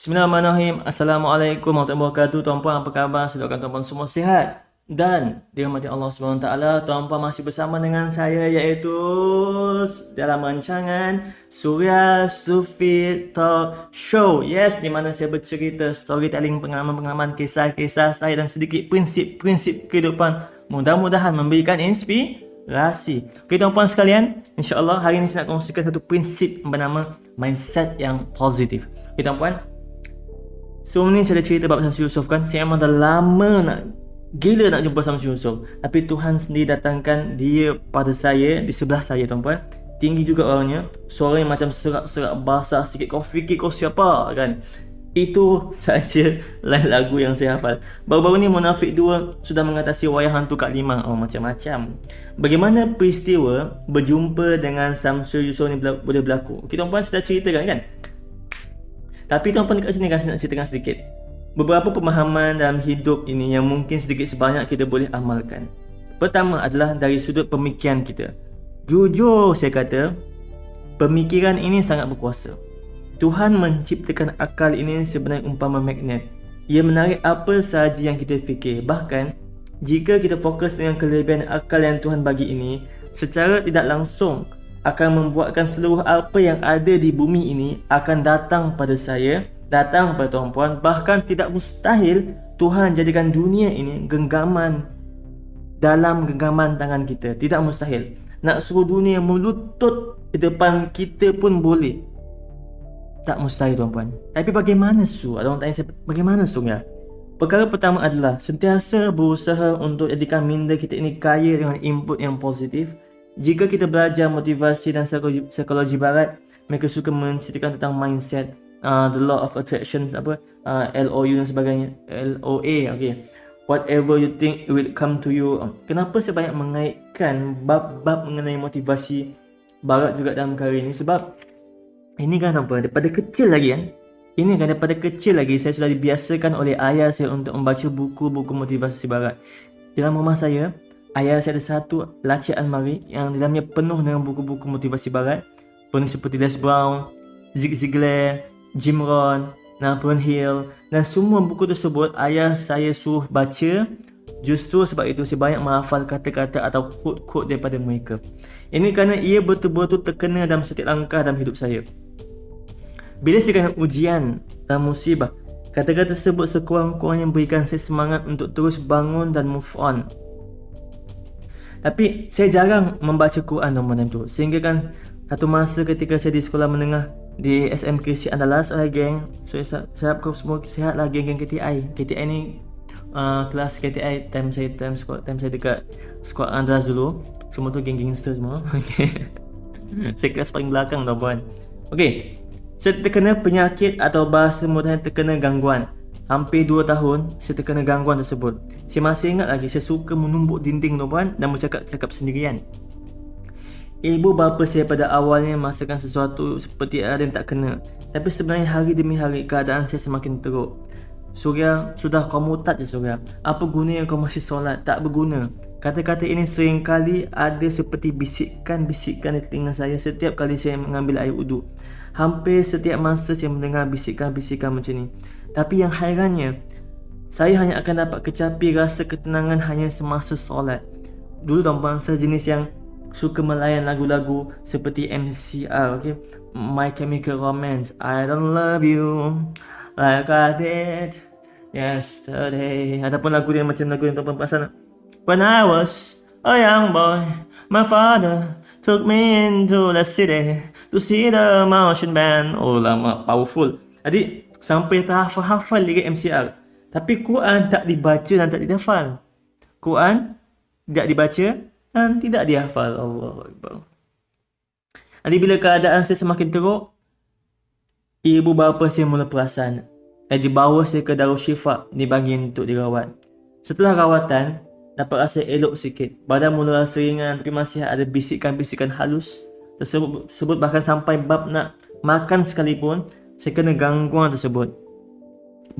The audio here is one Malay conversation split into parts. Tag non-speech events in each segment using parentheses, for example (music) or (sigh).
Bismillahirrahmanirrahim. Assalamualaikum warahmatullahi wabarakatuh. Tuan-puan apa khabar? Saya doakan tuan-puan semua sihat. Dan dirahmati Allah SWT, tuan-puan masih bersama dengan saya iaitu dalam rancangan Surya Sufi Talk Show. Yes, di mana saya bercerita storytelling pengalaman-pengalaman kisah-kisah saya dan sedikit prinsip-prinsip kehidupan. Mudah-mudahan memberikan inspirasi. Okey tuan-puan sekalian, insya-Allah hari ini saya nak kongsikan satu prinsip bernama mindset yang positif. Okey tuan-puan, Sebelum ni saya ada cerita bab Samsul Yusof kan? Saya memang dah lama nak Gila nak jumpa Samsul Yusof. Tapi Tuhan sendiri datangkan dia pada saya Di sebelah saya tuan-puan. Tinggi juga orangnya. Suara yang macam serak-serak basah sikit. Kau fikir kau siapa kan? Itu (laughs) saja lain lagu yang saya hafal. Baru-baru ni Munafik 2 Sudah mengatasi wayang hantu Kak Limang Oh macam-macam. Bagaimana peristiwa Berjumpa dengan Samsul Yusof ni boleh berlaku? Okay tuan-puan saya dah ceritakan kan tapi tuan-tuan dekat sini kasi nak ceritakan sedikit. Beberapa pemahaman dalam hidup ini yang mungkin sedikit sebanyak kita boleh amalkan. Pertama adalah dari sudut pemikiran kita. Jujur saya kata, pemikiran ini sangat berkuasa. Tuhan menciptakan akal ini sebenarnya umpama magnet. Ia menarik apa sahaja yang kita fikir. Bahkan, jika kita fokus dengan kelebihan akal yang Tuhan bagi ini, secara tidak langsung, akan membuatkan seluruh apa yang ada di bumi ini akan datang pada saya, datang pada tuan-puan, bahkan tidak mustahil Tuhan jadikan dunia ini genggaman dalam genggaman tangan kita. Tidak mustahil. Nak suruh dunia melutut di depan kita pun boleh. Tak mustahil tuan-puan. Tapi bagaimana su? Ada orang tanya saya, bagaimana su ya? Perkara pertama adalah sentiasa berusaha untuk jadikan minda kita ini kaya dengan input yang positif jika kita belajar motivasi dan psikologi, psikologi barat, mereka suka menceritakan tentang mindset, uh, the law of attraction, apa, uh, LOU dan sebagainya, LOA, okay. Whatever you think will come to you. Kenapa saya banyak mengaitkan bab-bab mengenai motivasi barat juga dalam perkara ini? Sebab ini kan apa, daripada kecil lagi kan, ini kan daripada kecil lagi saya sudah dibiasakan oleh ayah saya untuk membaca buku-buku motivasi barat. Dalam rumah saya, Ayah saya ada satu laci almari yang dalamnya penuh dengan buku-buku motivasi barat. Penuh seperti Les Brown, Zig Ziglar, Jim Rohn, Napoleon Hill. Dan semua buku tersebut ayah saya suruh baca Justru sebab itu saya banyak menghafal kata-kata atau quote-quote daripada mereka. Ini kerana ia betul-betul terkena dalam setiap langkah dalam hidup saya. Bila saya kena ujian dan musibah Kata-kata tersebut sekurang-kurangnya memberikan saya semangat untuk terus bangun dan move on tapi saya jarang membaca Quran dalam tu. Sehingga kan satu masa ketika saya di sekolah menengah Di SMKC Andalas oleh geng So saya, harap semua sihat lah geng-geng KTI KTI ni uh, kelas KTI time saya time, sekolah, time saya dekat sekolah Andalas dulu. Semua tu geng gangster semua. (laughs) Saya kelas paling belakang tau puan. Okay. Saya terkena penyakit atau bahasa mudahnya terkena gangguan Hampir 2 tahun saya terkena gangguan tersebut. Saya masih ingat lagi saya suka menumbuk dinding tuan dan bercakap-cakap sendirian. Ibu bapa saya pada awalnya merasakan sesuatu seperti ada yang tak kena. Tapi sebenarnya hari demi hari keadaan saya semakin teruk. Surya, sudah kau mutat je Surya. Apa guna yang kau masih solat? Tak berguna. Kata-kata ini sering kali ada seperti bisikan-bisikan di telinga saya setiap kali saya mengambil air uduk. Hampir setiap masa saya mendengar bisikan-bisikan macam ni. Tapi yang hairannya, saya hanya akan dapat kecapi rasa ketenangan hanya semasa solat. Dulu tuan-puan saya jenis yang suka melayan lagu-lagu seperti MCR, okay? My Chemical Romance, I Don't Love You Like I Did Yesterday. Ataupun lagu yang macam lagu yang tuan-puan perasan. When I was a young boy, my father took me into the city to see the motion band. Oh lama, powerful. Jadi sampai terhafal-hafal lagi MCR. Tapi Quran tak dibaca dan tak dihafal. Quran tidak dibaca dan tidak dihafal. Allah Akbar. Nanti bila keadaan saya semakin teruk, ibu bapa saya mula perasan. Dan dibawa saya ke Darul Syifa dibagi untuk dirawat. Setelah rawatan, dapat rasa elok sikit. Badan mula rasa ringan tapi masih ada bisikan-bisikan halus. Tersebut, tersebut bahkan sampai bab nak makan sekalipun saya kena gangguan tersebut.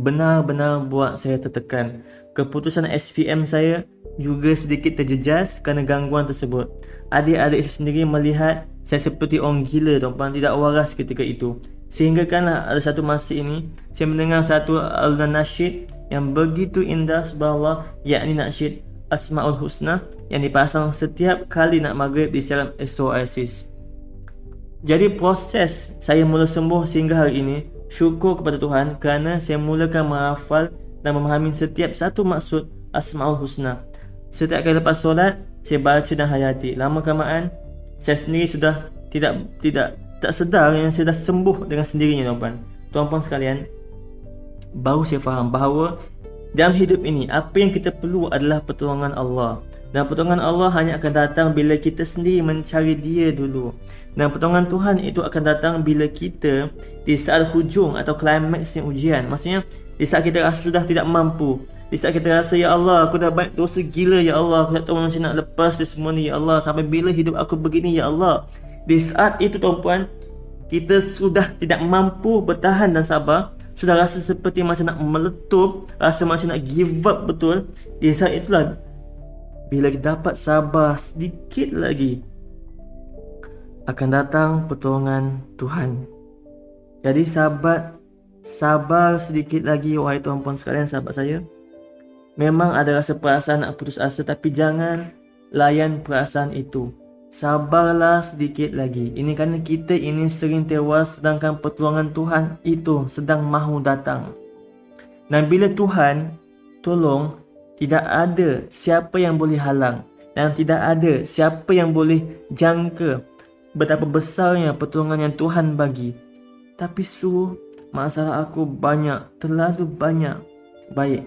Benar-benar buat saya tertekan. Keputusan SPM saya juga sedikit terjejas kerana gangguan tersebut. adik-adik saya sendiri melihat saya seperti orang gila tuan-puan tidak waras ketika itu. Sehingga kanlah ada satu masa ini saya mendengar satu alunan nasyid yang begitu indah subhanallah yakni nasyid Asmaul Husna yang dipasang setiap kali nak maghrib di siaran Astro Oasis. Jadi proses saya mula sembuh sehingga hari ini syukur kepada Tuhan kerana saya mulakan menghafal dan memahami setiap satu maksud Asmaul Husna. Setiap kali lepas solat, saya baca dan hayati. Lama kelamaan, saya sendiri sudah tidak tidak tak sedar yang saya dah sembuh dengan sendirinya tuan-puan. Tuan-puan sekalian, baru saya faham bahawa dalam hidup ini, apa yang kita perlu adalah pertolongan Allah. Dan pertolongan Allah hanya akan datang bila kita sendiri mencari dia dulu. Dan pertolongan Tuhan itu akan datang bila kita di saat hujung atau klimaksnya ujian. Maksudnya, di saat kita rasa sudah tidak mampu. Di saat kita rasa, Ya Allah, aku dah banyak dosa gila, Ya Allah. Aku tak tahu macam nak lepas di semua ni, Ya Allah. Sampai bila hidup aku begini, Ya Allah. Di saat itu, tuan-puan, kita sudah tidak mampu bertahan dan sabar sudah rasa seperti macam nak meletup rasa macam nak give up betul di saat itulah bila kita dapat sabar sedikit lagi akan datang pertolongan Tuhan jadi sahabat sabar sedikit lagi wahai tuan-puan sekalian sahabat saya memang ada rasa perasaan nak putus asa tapi jangan layan perasaan itu Sabarlah sedikit lagi. Ini kerana kita ini sering tewas sedangkan pertolongan Tuhan itu sedang mahu datang. Dan bila Tuhan tolong, tidak ada siapa yang boleh halang dan tidak ada siapa yang boleh jangka betapa besarnya pertolongan yang Tuhan bagi. Tapi su, masalah aku banyak, terlalu banyak. Baik,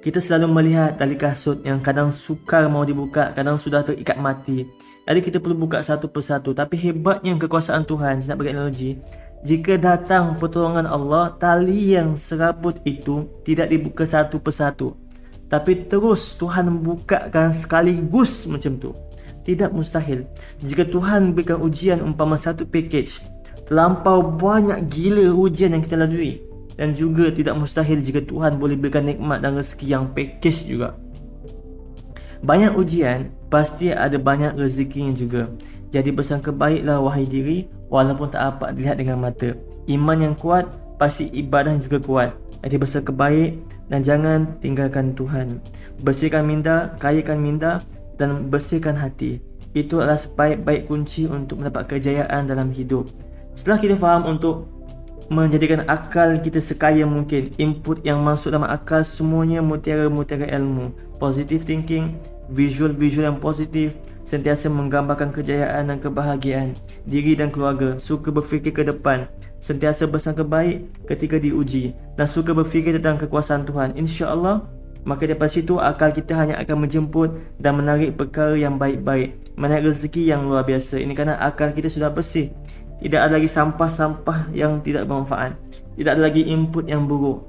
kita selalu melihat tali kasut yang kadang sukar mau dibuka, kadang sudah terikat mati. Jadi kita perlu buka satu persatu. Tapi hebatnya kekuasaan Tuhan, saya nak bagi analogi. Jika datang pertolongan Allah, tali yang serabut itu tidak dibuka satu persatu. Tapi terus Tuhan membukakan sekaligus macam tu. Tidak mustahil. Jika Tuhan berikan ujian umpama satu package, terlampau banyak gila ujian yang kita lalui dan juga tidak mustahil jika Tuhan boleh berikan nikmat dan rezeki yang package juga. Banyak ujian, pasti ada banyak rezekinya juga. Jadi bersangka baiklah wahai diri, walaupun tak apa dilihat dengan mata. Iman yang kuat, pasti ibadah juga kuat. Jadi bersangka baik dan jangan tinggalkan Tuhan. Bersihkan minda, kayakan minda dan bersihkan hati. Itu adalah sebaik-baik kunci untuk mendapat kejayaan dalam hidup. Setelah kita faham untuk menjadikan akal kita sekaya mungkin input yang masuk dalam akal semuanya mutiara-mutiara ilmu positive thinking visual-visual yang positif sentiasa menggambarkan kejayaan dan kebahagiaan diri dan keluarga suka berfikir ke depan sentiasa bersangka baik ketika diuji dan suka berfikir tentang kekuasaan Tuhan insya-Allah maka daripada situ akal kita hanya akan menjemput dan menarik perkara yang baik-baik menarik rezeki yang luar biasa ini kerana akal kita sudah bersih tidak ada lagi sampah-sampah yang tidak bermanfaat. Tidak ada lagi input yang buruk.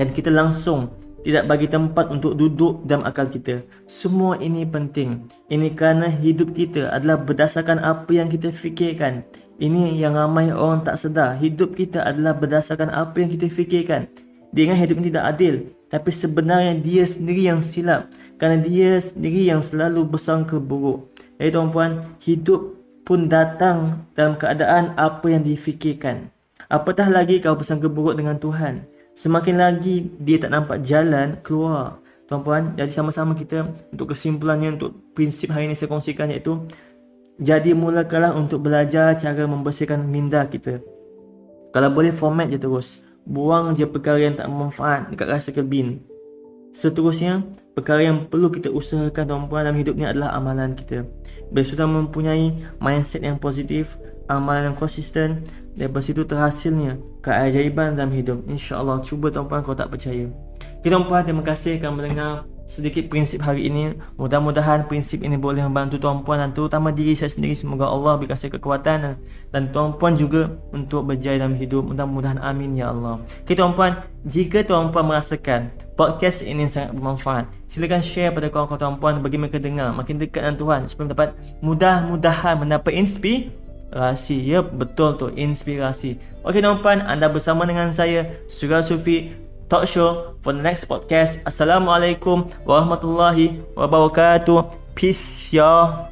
Dan kita langsung tidak bagi tempat untuk duduk dalam akal kita. Semua ini penting. Ini kerana hidup kita adalah berdasarkan apa yang kita fikirkan. Ini yang ramai orang tak sedar. Hidup kita adalah berdasarkan apa yang kita fikirkan. Dia ingat hidup ini tidak adil. Tapi sebenarnya dia sendiri yang silap. Kerana dia sendiri yang selalu bersangka buruk. Jadi tuan-puan, hidup pun datang dalam keadaan apa yang difikirkan. Apatah lagi kau bersangka buruk dengan Tuhan. Semakin lagi dia tak nampak jalan keluar. Tuan-puan, jadi sama-sama kita untuk kesimpulannya untuk prinsip hari ini saya kongsikan iaitu jadi mulakanlah untuk belajar cara membersihkan minda kita. Kalau boleh format je terus. Buang je perkara yang tak bermanfaat dekat rasa ke bin. Seterusnya, perkara yang perlu kita usahakan tuan-puan dalam hidup ni adalah amalan kita. Bila sudah mempunyai mindset yang positif, amalan yang konsisten, daripada situ terhasilnya keajaiban dalam hidup. InsyaAllah, cuba tuan-puan kau tak percaya. Okay, tuan-puan, terima kasih kerana mendengar sedikit prinsip hari ini. Mudah-mudahan prinsip ini boleh membantu tuan-puan dan terutama diri saya sendiri. Semoga Allah beri kasih kekuatan dan tuan-puan juga untuk berjaya dalam hidup. Mudah-mudahan amin ya Allah. Okay, tuan-puan, jika tuan-puan merasakan podcast ini sangat bermanfaat, silakan share pada kawan-kawan tuan-puan bagi mereka dengar makin dekat dengan Tuhan supaya dapat mudah-mudahan mendapat inspirasi. Ya, betul tu, inspirasi. Okey tuan-puan, anda bersama dengan saya Surah Sufi talk show for the next podcast. Assalamualaikum warahmatullahi wabarakatuh. Peace, y'all.